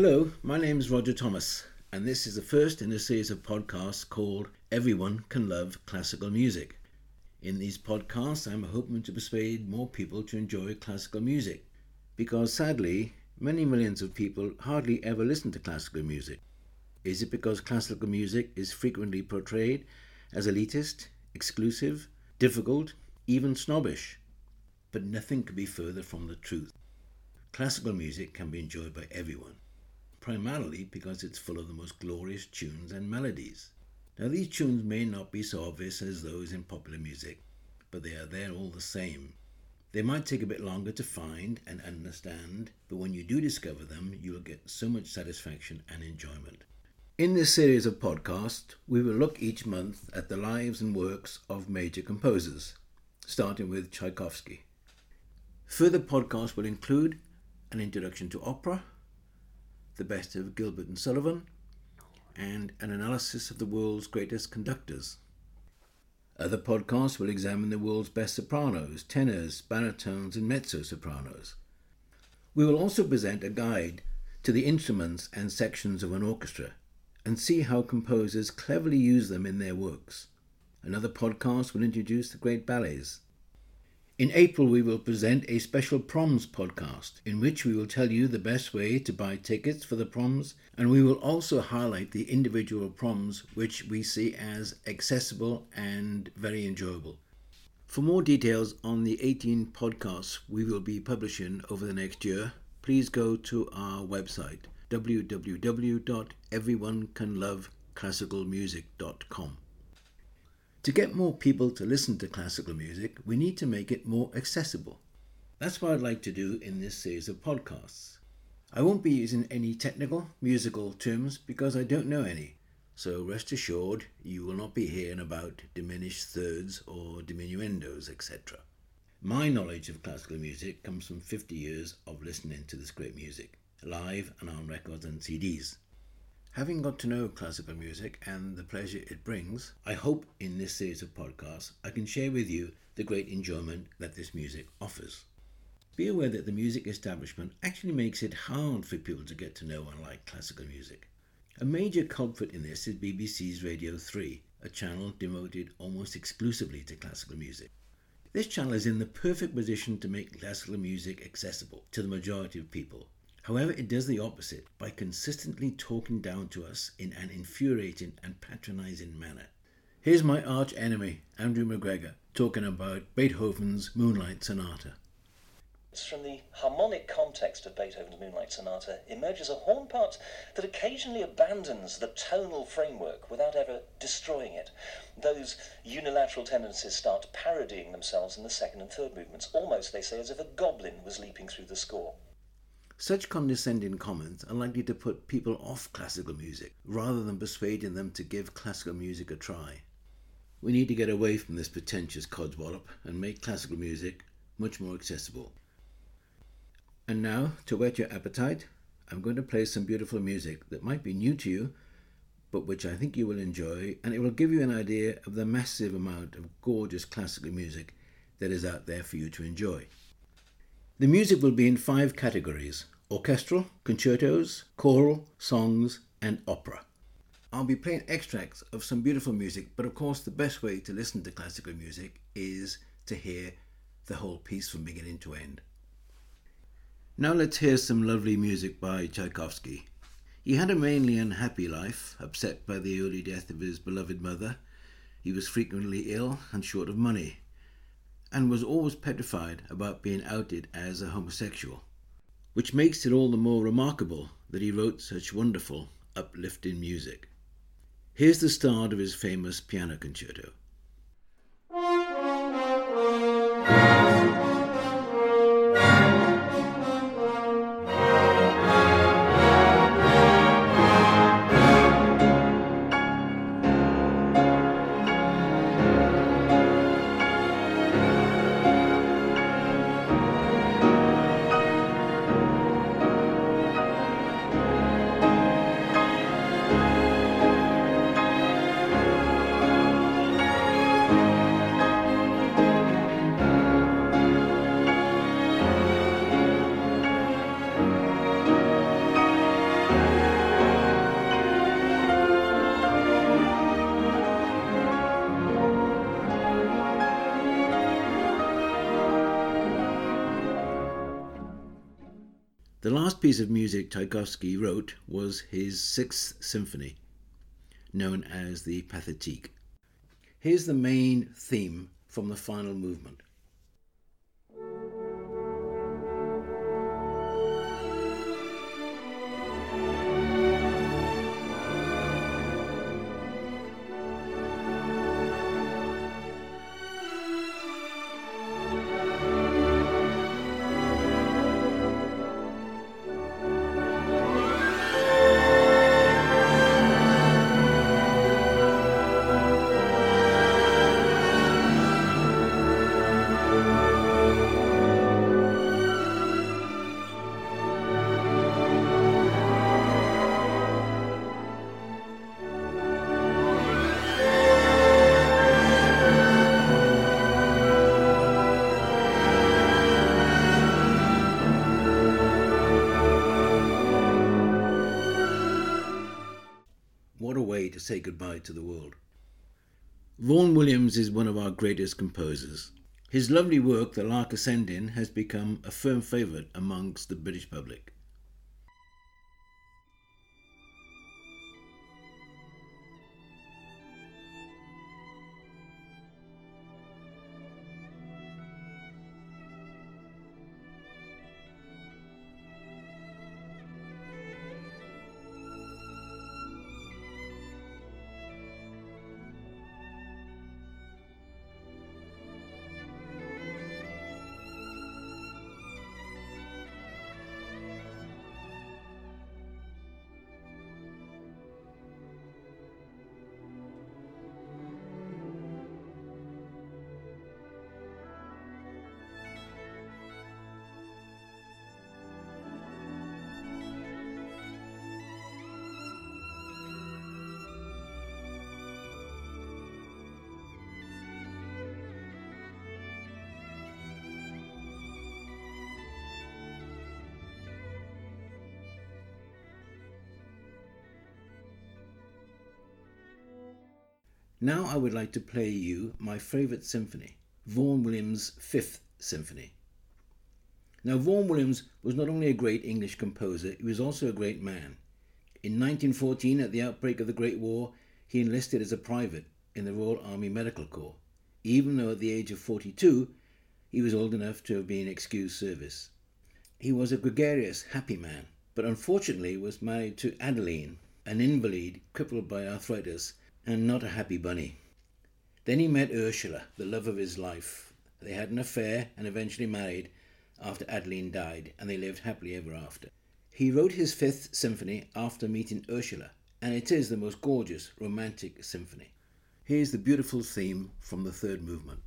Hello, my name is Roger Thomas, and this is the first in a series of podcasts called Everyone Can Love Classical Music. In these podcasts, I'm hoping to persuade more people to enjoy classical music, because sadly, many millions of people hardly ever listen to classical music. Is it because classical music is frequently portrayed as elitist, exclusive, difficult, even snobbish? But nothing could be further from the truth. Classical music can be enjoyed by everyone primarily because it's full of the most glorious tunes and melodies. Now, these tunes may not be so obvious as those in popular music, but they are there all the same. They might take a bit longer to find and understand, but when you do discover them, you will get so much satisfaction and enjoyment. In this series of podcasts, we will look each month at the lives and works of major composers, starting with Tchaikovsky. Further podcasts will include an introduction to opera, the best of Gilbert and Sullivan, and an analysis of the world's greatest conductors. Other podcasts will examine the world's best sopranos, tenors, baritones, and mezzo sopranos. We will also present a guide to the instruments and sections of an orchestra and see how composers cleverly use them in their works. Another podcast will introduce the great ballets. In April, we will present a special proms podcast in which we will tell you the best way to buy tickets for the proms, and we will also highlight the individual proms which we see as accessible and very enjoyable. For more details on the 18 podcasts we will be publishing over the next year, please go to our website www.everyonecanloveclassicalmusic.com. To get more people to listen to classical music, we need to make it more accessible. That's what I'd like to do in this series of podcasts. I won't be using any technical musical terms because I don't know any, so rest assured you will not be hearing about diminished thirds or diminuendos, etc. My knowledge of classical music comes from 50 years of listening to this great music, live and on records and CDs. Having got to know classical music and the pleasure it brings, I hope in this series of podcasts I can share with you the great enjoyment that this music offers. Be aware that the music establishment actually makes it hard for people to get to know and like classical music. A major culprit in this is BBC's Radio 3, a channel devoted almost exclusively to classical music. This channel is in the perfect position to make classical music accessible to the majority of people However, it does the opposite by consistently talking down to us in an infuriating and patronizing manner. Here's my arch enemy, Andrew McGregor, talking about Beethoven's Moonlight Sonata. From the harmonic context of Beethoven's Moonlight Sonata emerges a horn part that occasionally abandons the tonal framework without ever destroying it. Those unilateral tendencies start parodying themselves in the second and third movements, almost, they say, as if a goblin was leaping through the score. Such condescending comments are likely to put people off classical music rather than persuading them to give classical music a try. We need to get away from this pretentious codswallop and make classical music much more accessible. And now, to whet your appetite, I'm going to play some beautiful music that might be new to you, but which I think you will enjoy, and it will give you an idea of the massive amount of gorgeous classical music that is out there for you to enjoy. The music will be in five categories orchestral, concertos, choral, songs, and opera. I'll be playing extracts of some beautiful music, but of course, the best way to listen to classical music is to hear the whole piece from beginning to end. Now let's hear some lovely music by Tchaikovsky. He had a mainly unhappy life, upset by the early death of his beloved mother. He was frequently ill and short of money and was always petrified about being outed as a homosexual, which makes it all the more remarkable that he wrote such wonderful, uplifting music. Here's the start of his famous piano concerto. Last piece of music Tchaikovsky wrote was his Sixth Symphony, known as the Pathétique. Here's the main theme from the final movement. To say goodbye to the world. Vaughan Williams is one of our greatest composers. His lovely work, The Lark Ascending, has become a firm favourite amongst the British public. Now I would like to play you my favourite symphony, Vaughan Williams' Fifth Symphony. Now, Vaughan Williams was not only a great English composer, he was also a great man. In 1914, at the outbreak of the Great War, he enlisted as a private in the Royal Army Medical Corps, even though at the age of 42 he was old enough to have been excused service. He was a gregarious, happy man, but unfortunately was married to Adeline, an invalid crippled by arthritis and not a happy bunny. Then he met Ursula, the love of his life. They had an affair and eventually married after Adeline died, and they lived happily ever after. He wrote his fifth symphony after meeting Ursula, and it is the most gorgeous romantic symphony. Here's the beautiful theme from the third movement.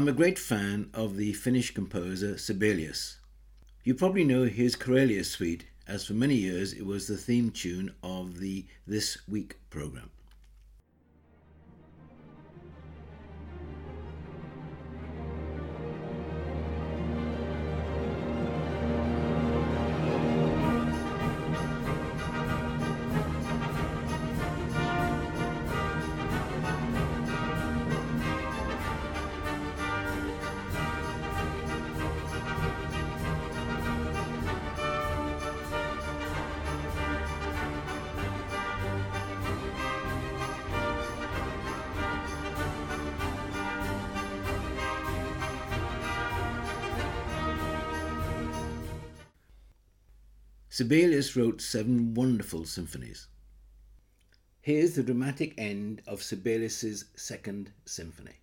I'm a great fan of the Finnish composer Sibelius. You probably know his Karelia Suite, as for many years it was the theme tune of the This Week program. Sibelius wrote seven wonderful symphonies. Here's the dramatic end of Sibelius's Second Symphony.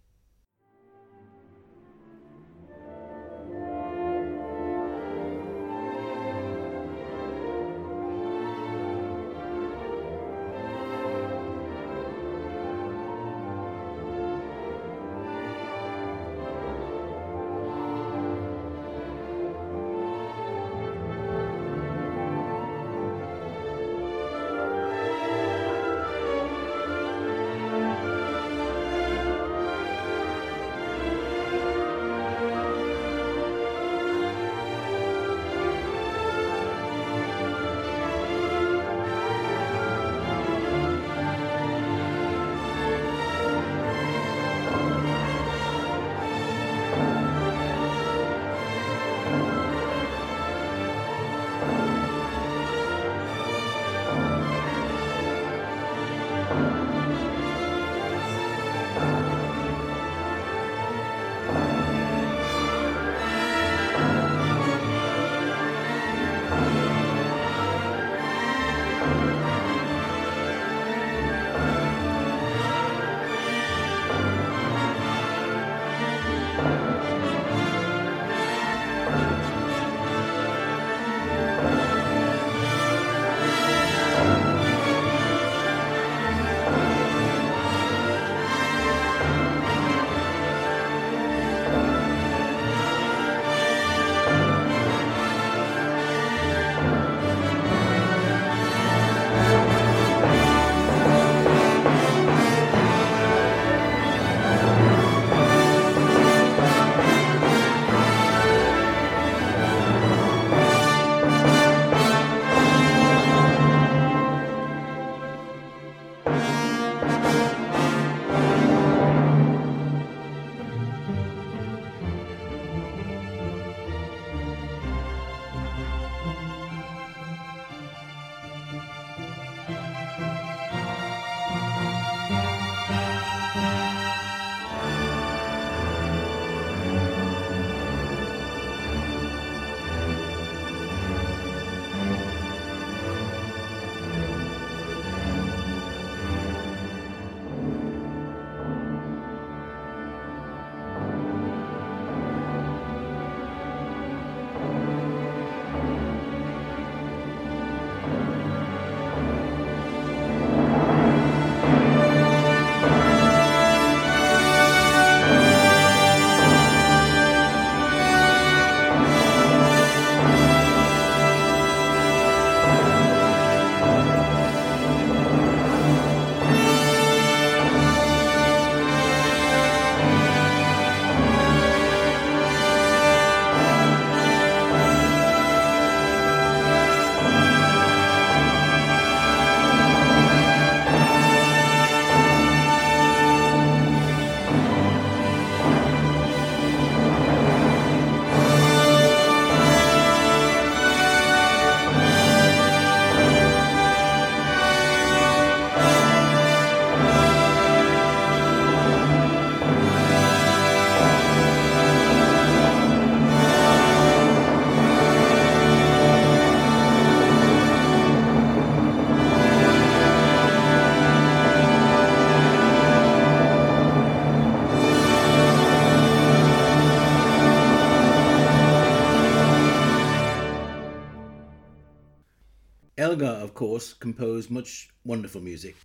Course, composed much wonderful music.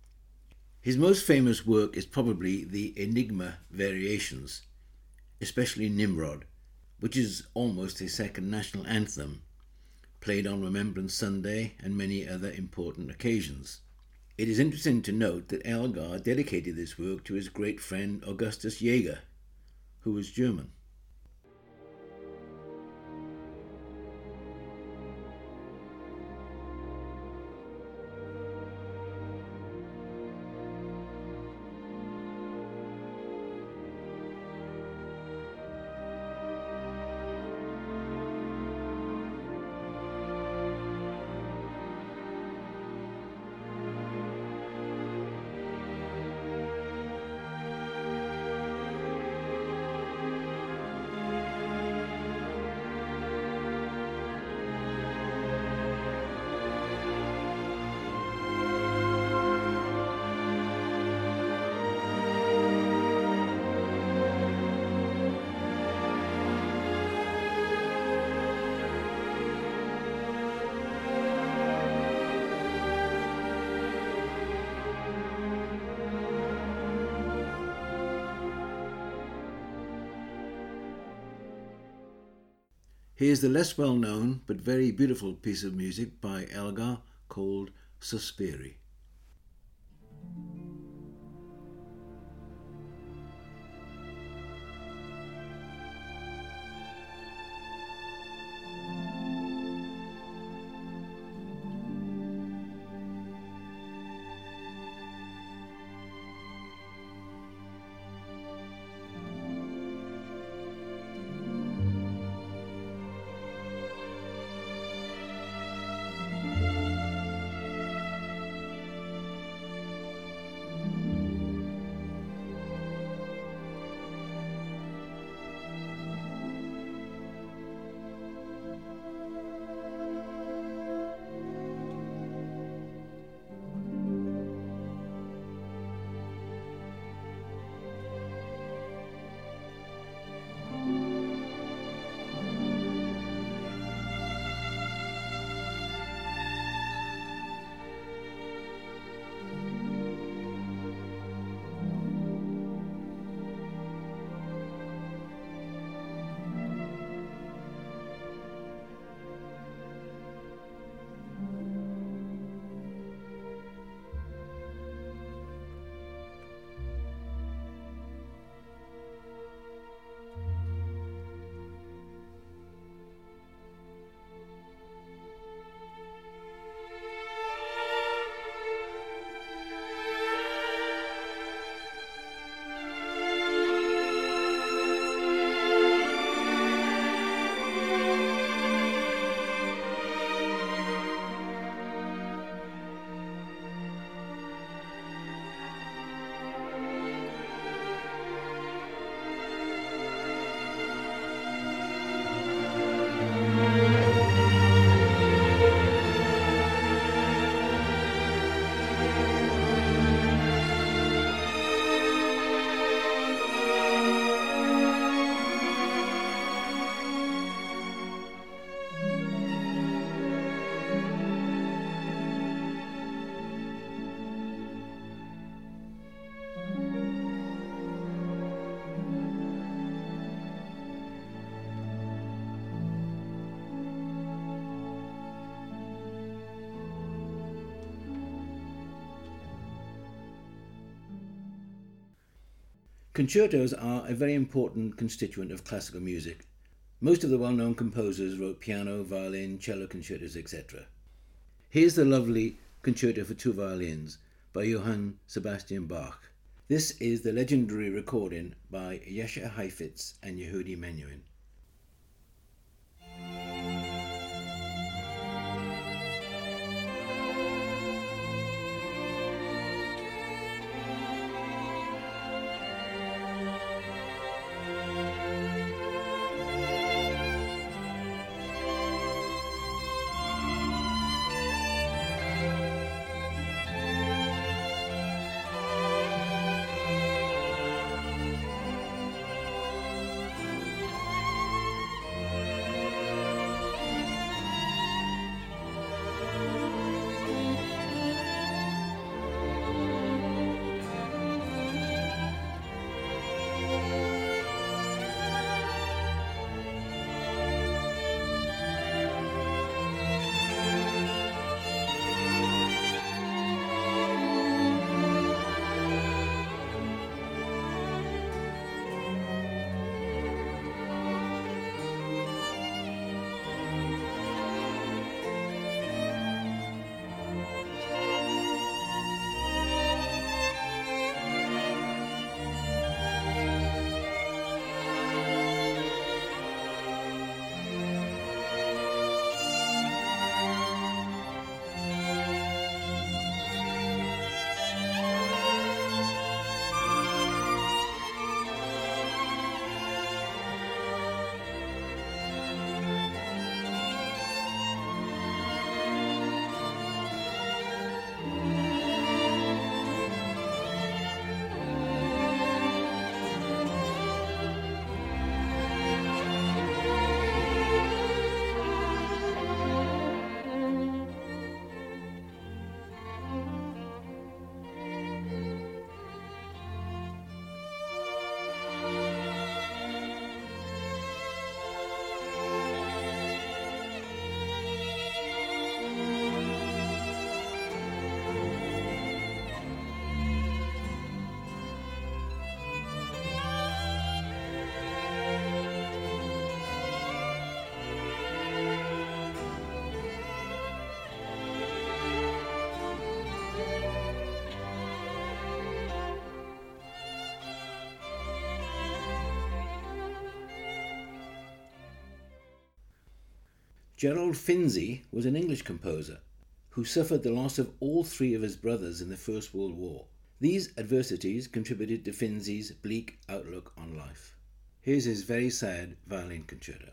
His most famous work is probably the Enigma Variations, especially Nimrod, which is almost his second national anthem, played on Remembrance Sunday and many other important occasions. It is interesting to note that Elgar dedicated this work to his great friend Augustus Jaeger, who was German. Here's the less well known but very beautiful piece of music by Elgar called Sospiri. Concertos are a very important constituent of classical music. Most of the well known composers wrote piano, violin, cello concertos, etc. Here's the lovely Concerto for Two Violins by Johann Sebastian Bach. This is the legendary recording by Jascha Heifetz and Yehudi Menuhin. Gerald Finzi was an English composer who suffered the loss of all three of his brothers in the First World War. These adversities contributed to Finzi's bleak outlook on life. Here's his very sad violin concerto.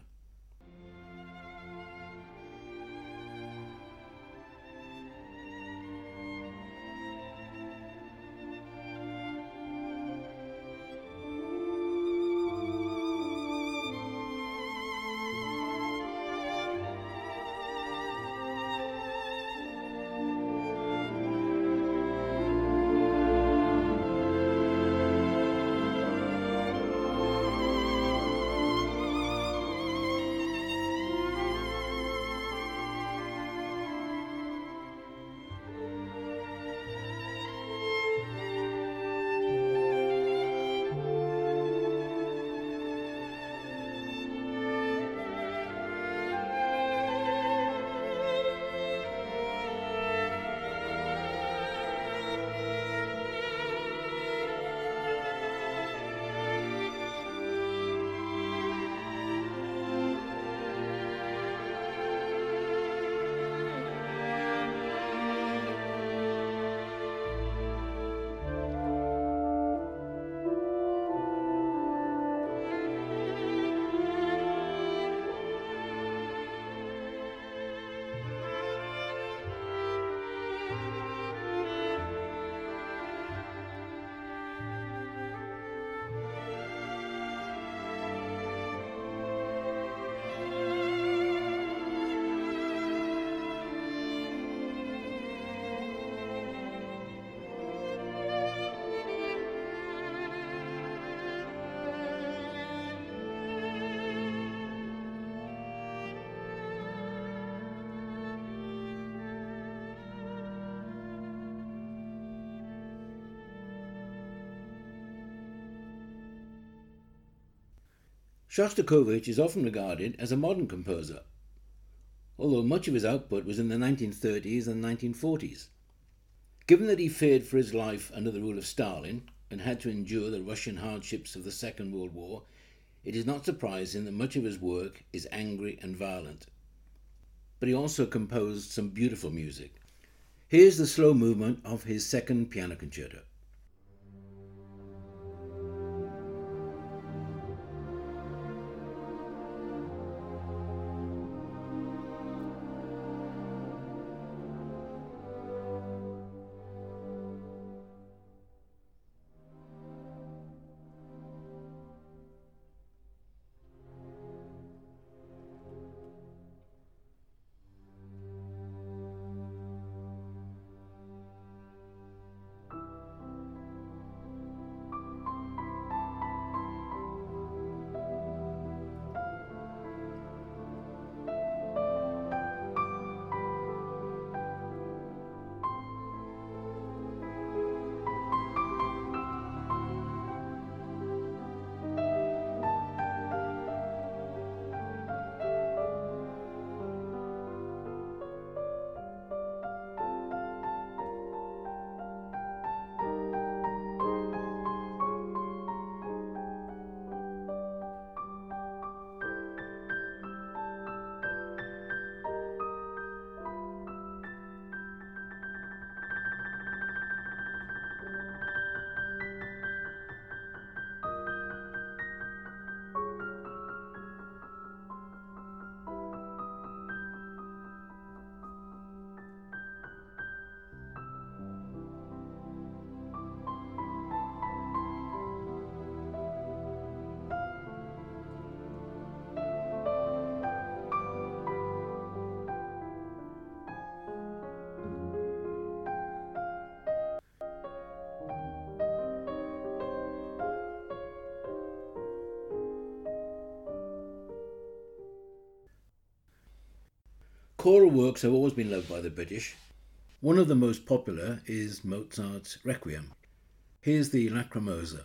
Shostakovich is often regarded as a modern composer, although much of his output was in the 1930s and 1940s. Given that he feared for his life under the rule of Stalin and had to endure the Russian hardships of the Second World War, it is not surprising that much of his work is angry and violent. But he also composed some beautiful music. Here's the slow movement of his second piano concerto. Choral works have always been loved by the British. One of the most popular is Mozart's Requiem. Here's the Lacrimosa.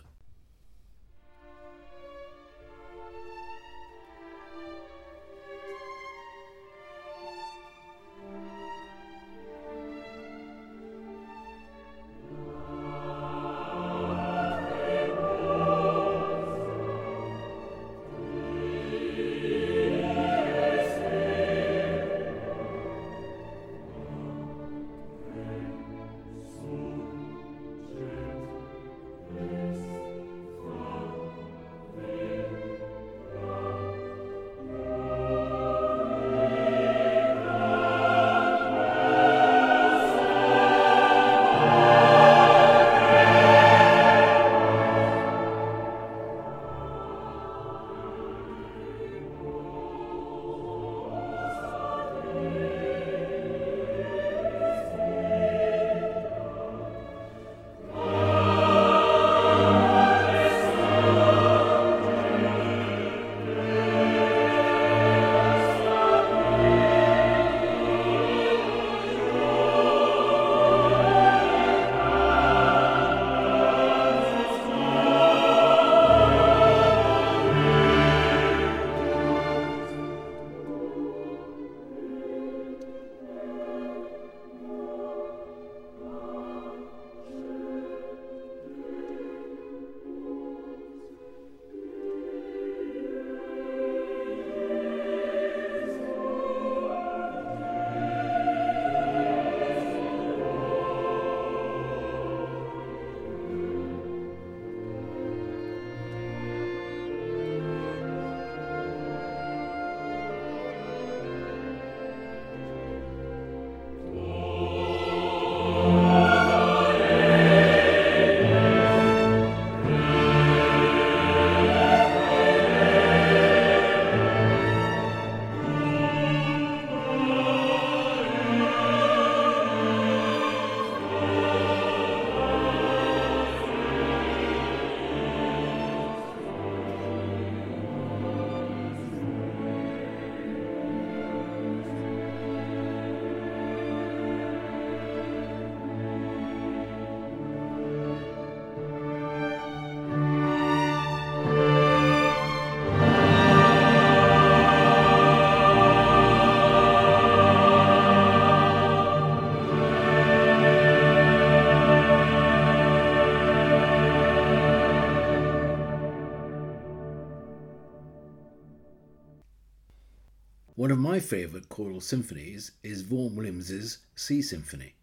My favourite choral symphonies is Vaughan Williams's Sea Symphony.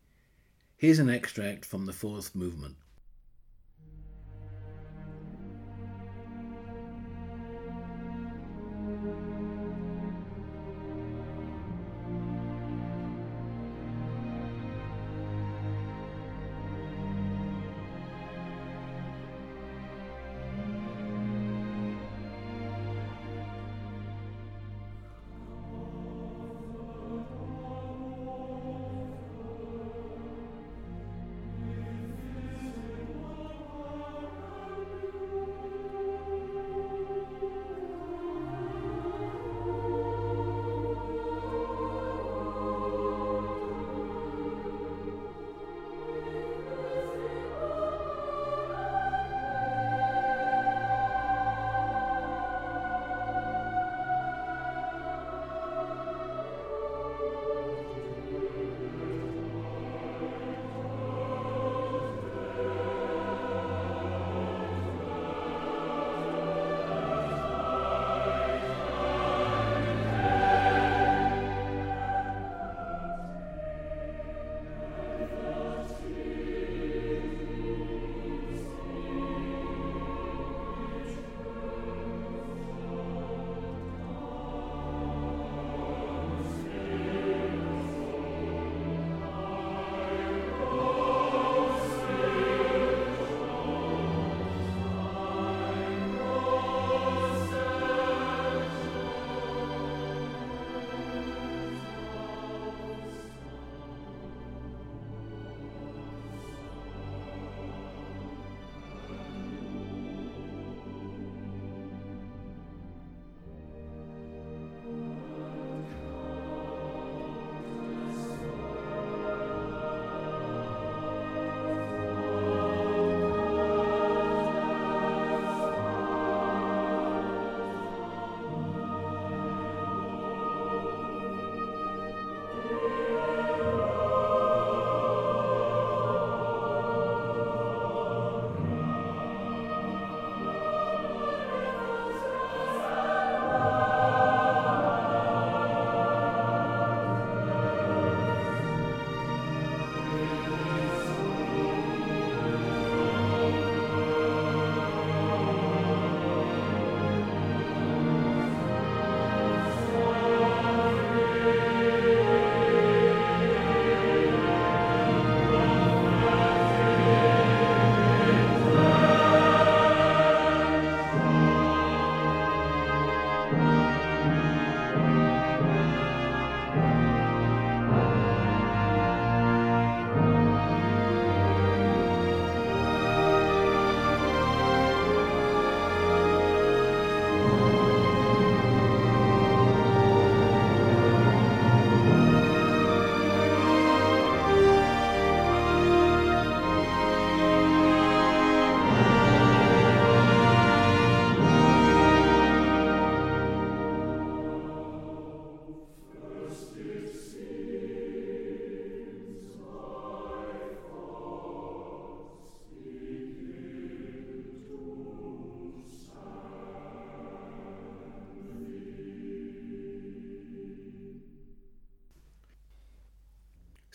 Here's an extract from the fourth movement.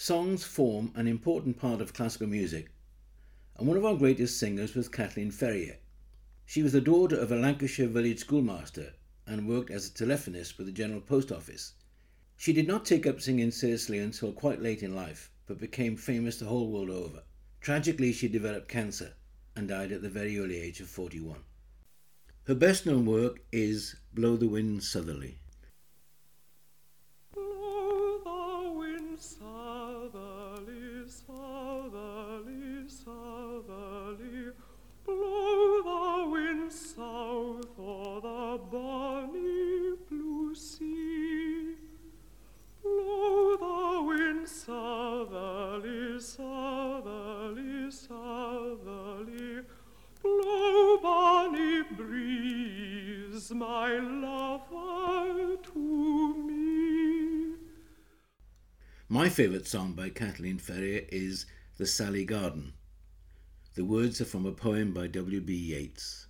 Songs form an important part of classical music, and one of our greatest singers was Kathleen Ferrier. She was the daughter of a Lancashire village schoolmaster and worked as a telephonist with the General Post Office. She did not take up singing seriously until quite late in life, but became famous the whole world over. Tragically, she developed cancer and died at the very early age of 41. Her best known work is Blow the Wind Southerly. Favourite song by Kathleen Ferrier is The Sally Garden. The words are from a poem by W.B. Yeats.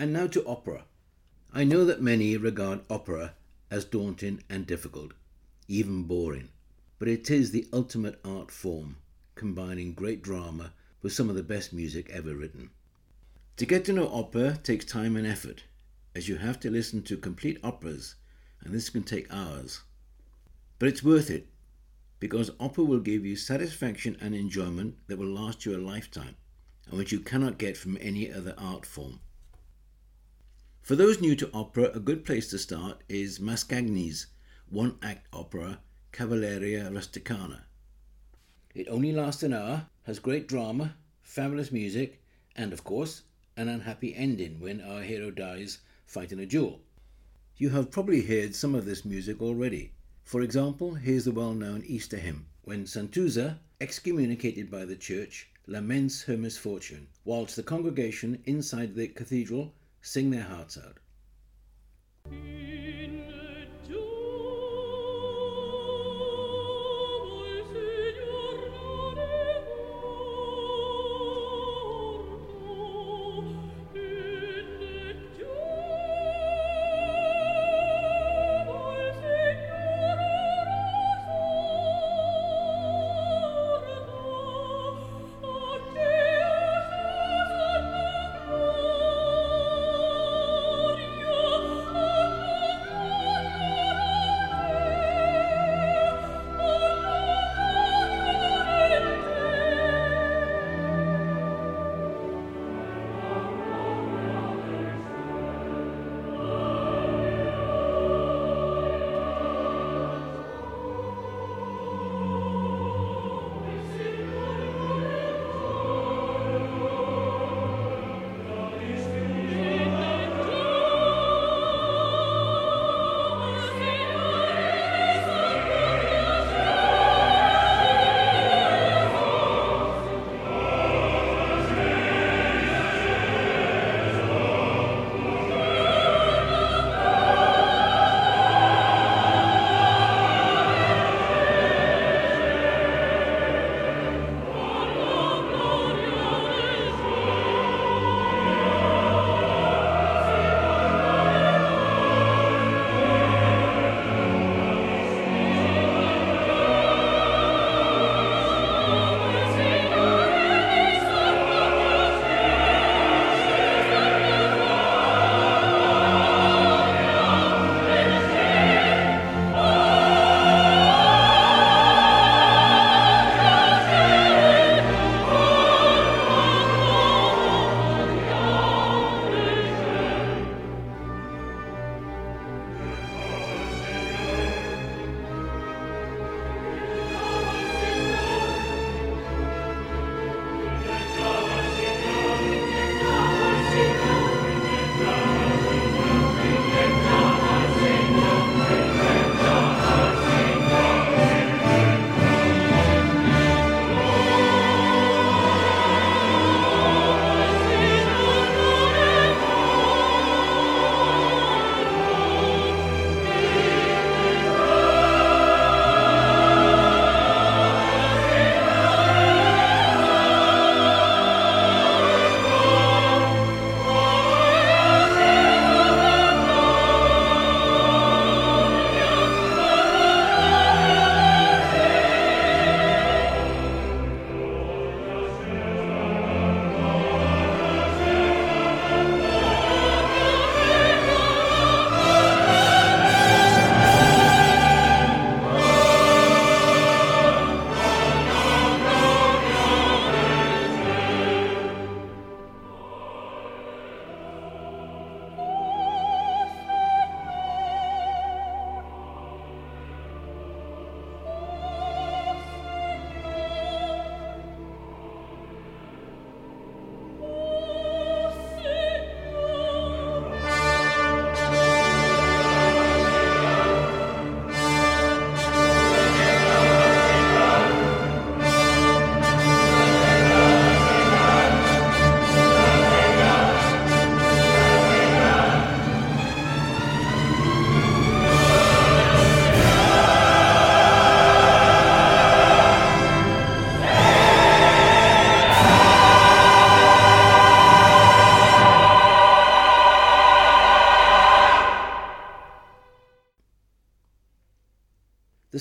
And now to opera. I know that many regard opera as daunting and difficult, even boring, but it is the ultimate art form, combining great drama with some of the best music ever written. To get to know opera takes time and effort, as you have to listen to complete operas, and this can take hours. But it's worth it, because opera will give you satisfaction and enjoyment that will last you a lifetime, and which you cannot get from any other art form. For those new to opera, a good place to start is Mascagni's one act opera, Cavalleria Rusticana. It only lasts an hour, has great drama, fabulous music, and of course, an unhappy ending when our hero dies fighting a duel. You have probably heard some of this music already. For example, here's the well known Easter hymn, when Santuzza, excommunicated by the church, laments her misfortune, whilst the congregation inside the cathedral sing their hearts out.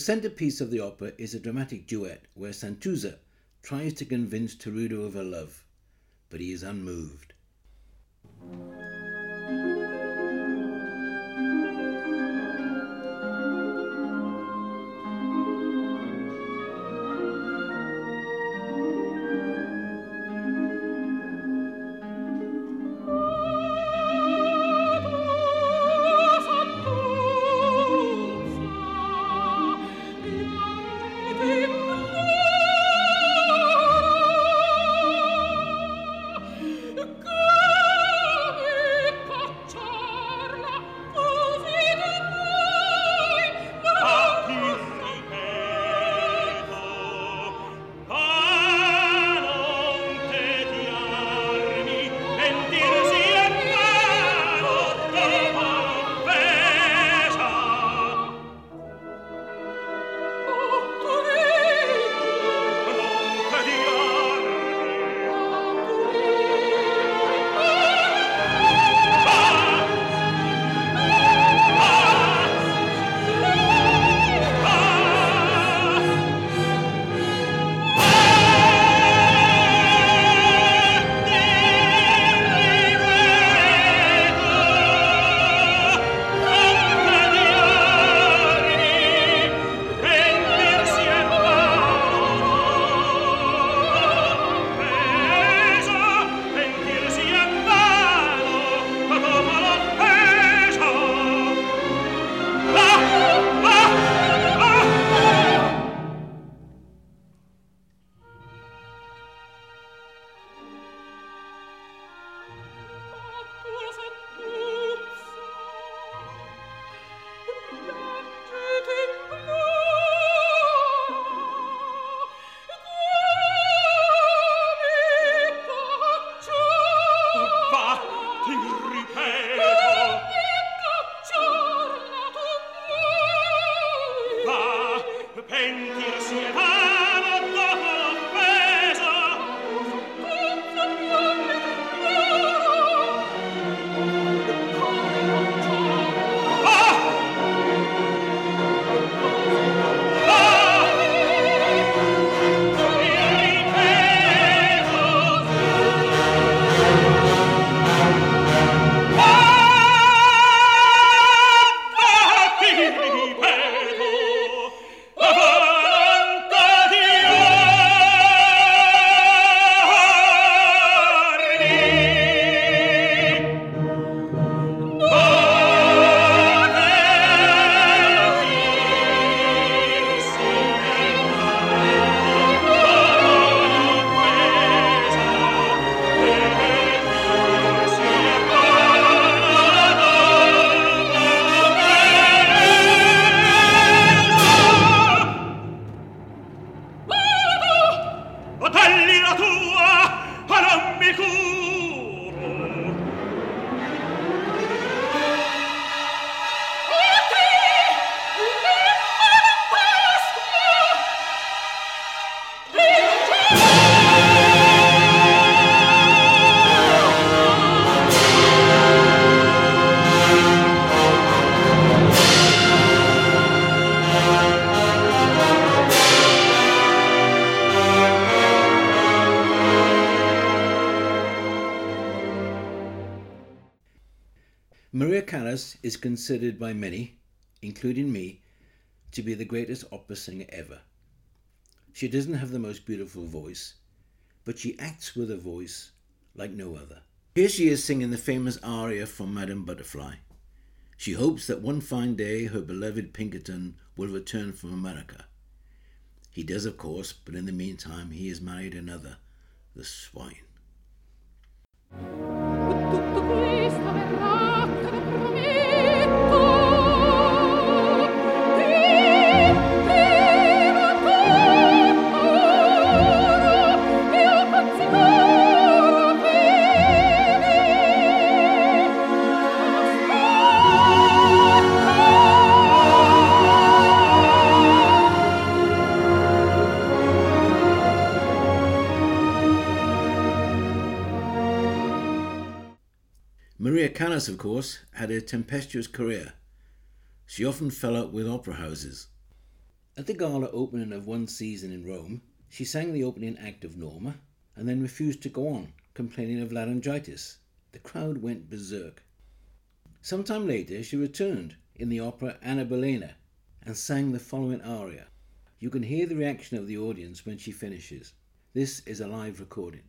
Centerpiece of the opera is a dramatic duet where Santuzza tries to convince Turiddu of her love, but he is unmoved. Considered by many, including me, to be the greatest opera singer ever. She doesn't have the most beautiful voice, but she acts with a voice like no other. Here she is singing the famous aria from Madame Butterfly. She hopes that one fine day her beloved Pinkerton will return from America. He does, of course, but in the meantime he has married another, the swine. Maria Callas, of course, had a tempestuous career. She often fell out with opera houses. At the gala opening of One Season in Rome, she sang the opening act of Norma and then refused to go on, complaining of laryngitis. The crowd went berserk. Sometime later, she returned in the opera Anna Bolena and sang the following aria. You can hear the reaction of the audience when she finishes. This is a live recording.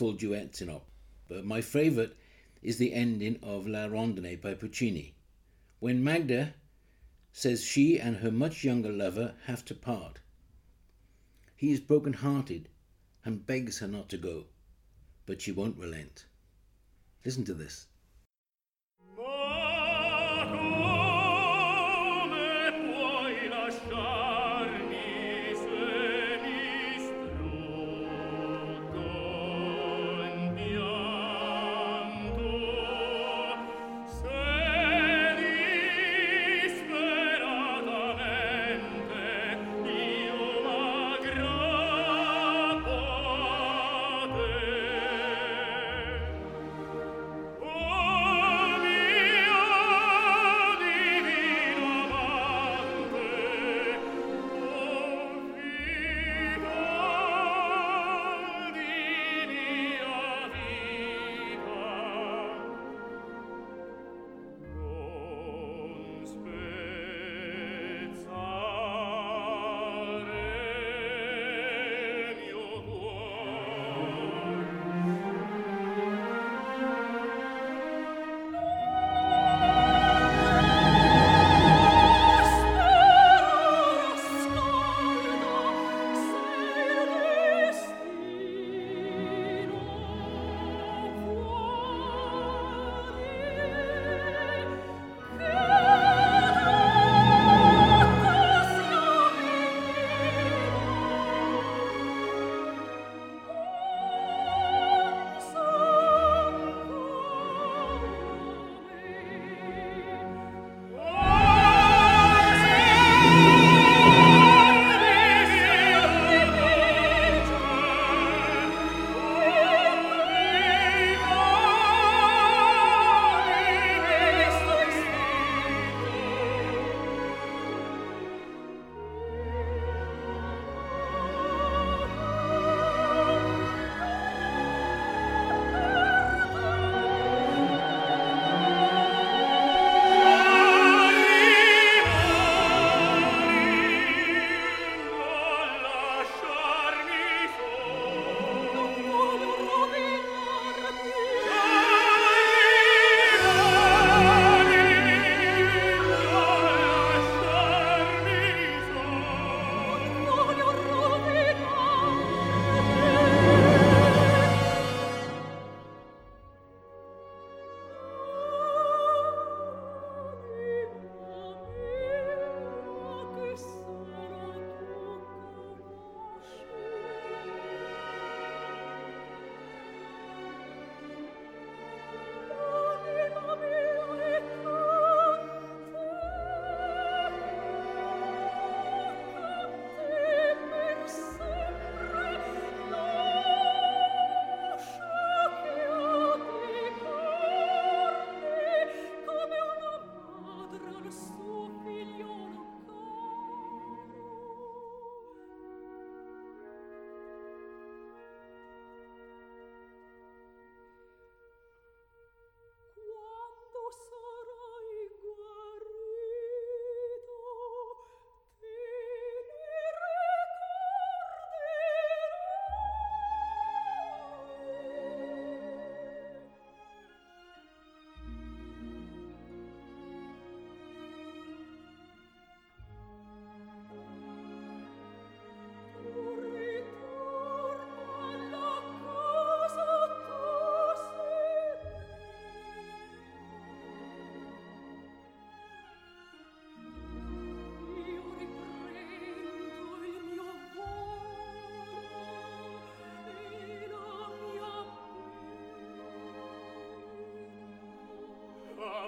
Many duets in opera, but my favourite is the ending of La Rondine by Puccini, when Magda says she and her much younger lover have to part. He is broken hearted and begs her not to go, but she won't relent. Listen to this.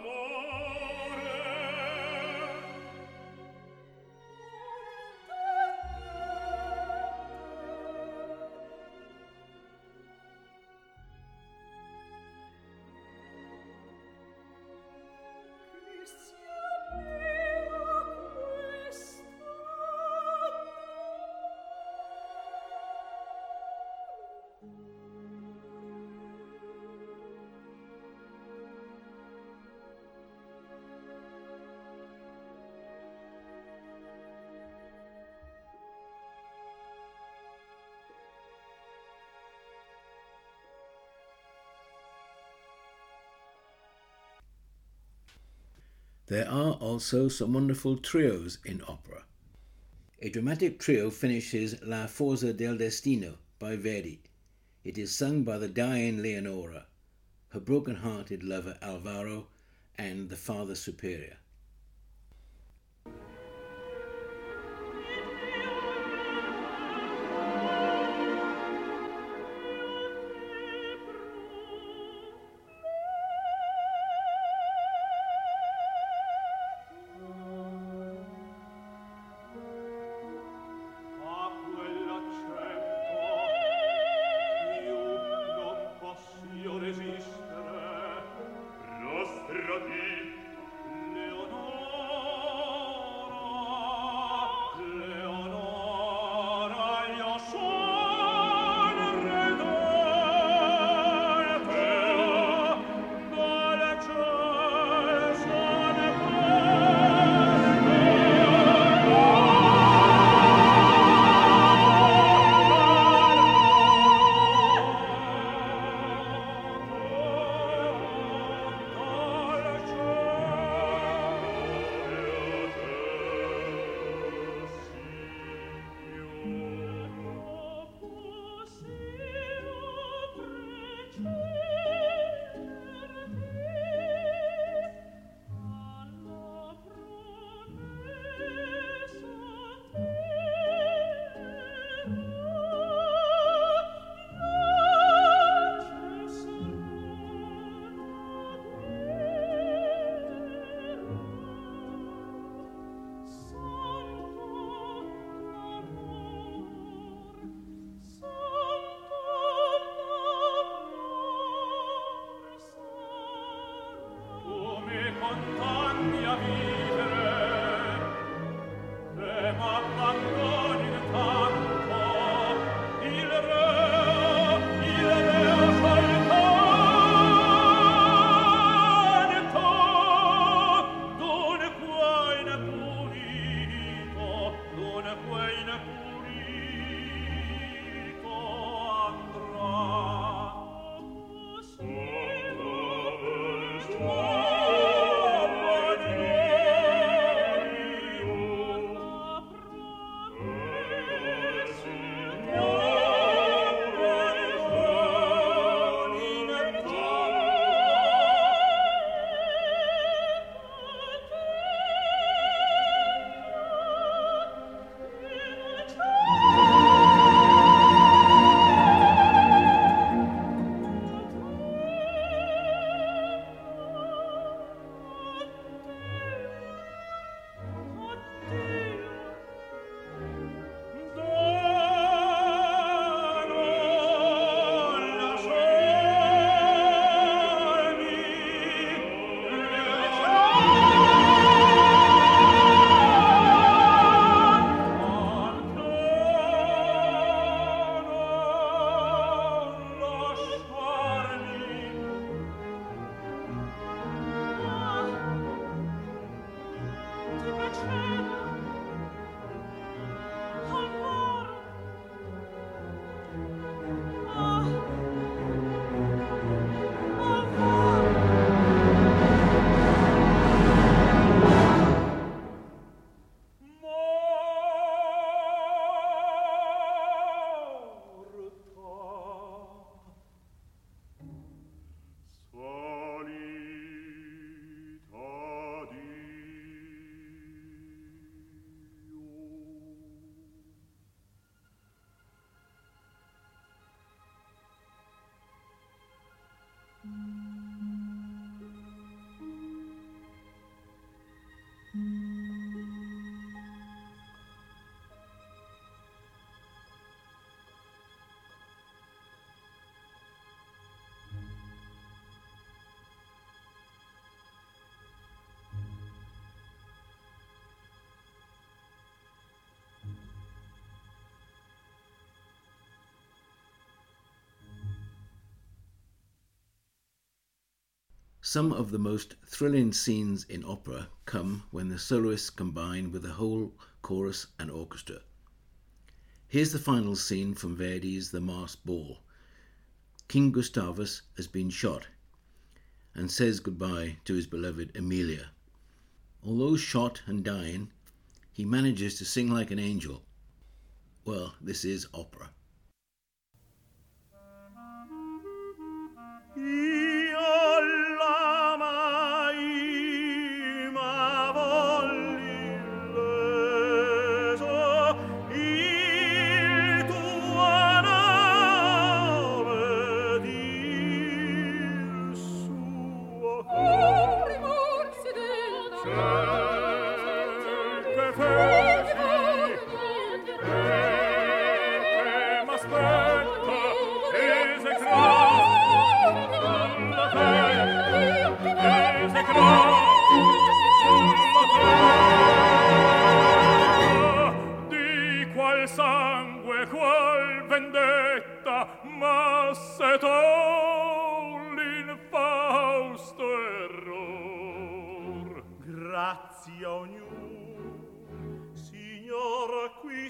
amor. There are also some wonderful trios in opera. A dramatic trio finishes La Forza del Destino by Verdi. It is sung by the dying Leonora, her broken hearted lover Alvaro, and the Father Superior. Some of the most thrilling scenes in opera come when the soloists combine with the whole chorus and orchestra. Here's the final scene from Verdi's The Masked Ball. King Gustavus has been shot and says goodbye to his beloved Emilia. Although shot and dying, he manages to sing like an angel. Well, this is opera.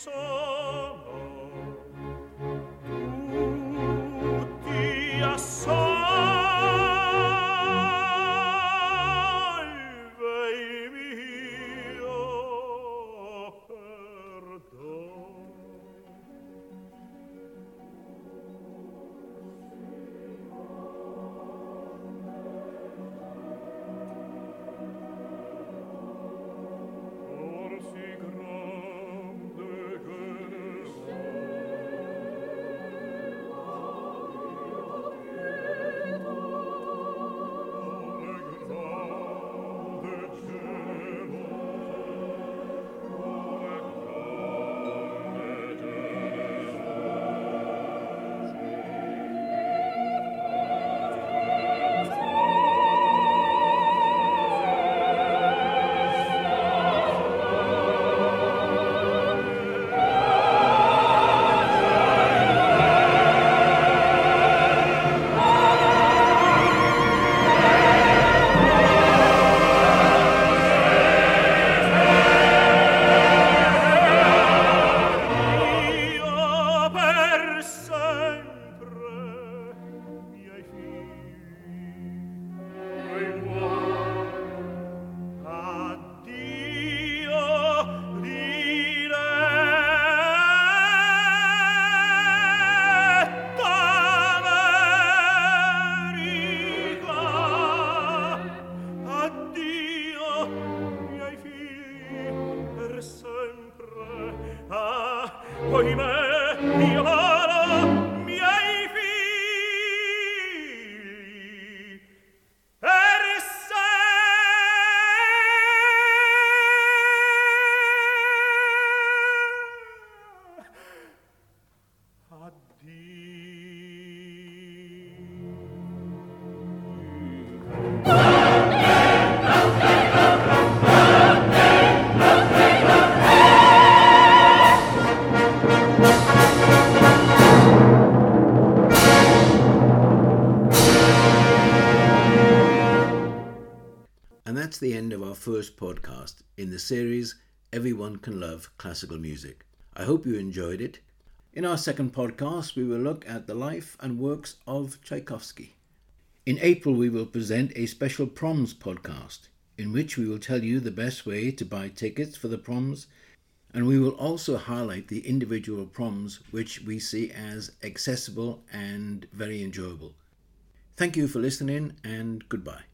that's first podcast in the series Everyone Can Love Classical Music. I hope you enjoyed it. In our second podcast, we will look at the life and works of Tchaikovsky. In April, we will present a special proms podcast in which we will tell you the best way to buy tickets for the proms, and we will also highlight the individual proms which we see as accessible and very enjoyable. Thank you for listening, and goodbye.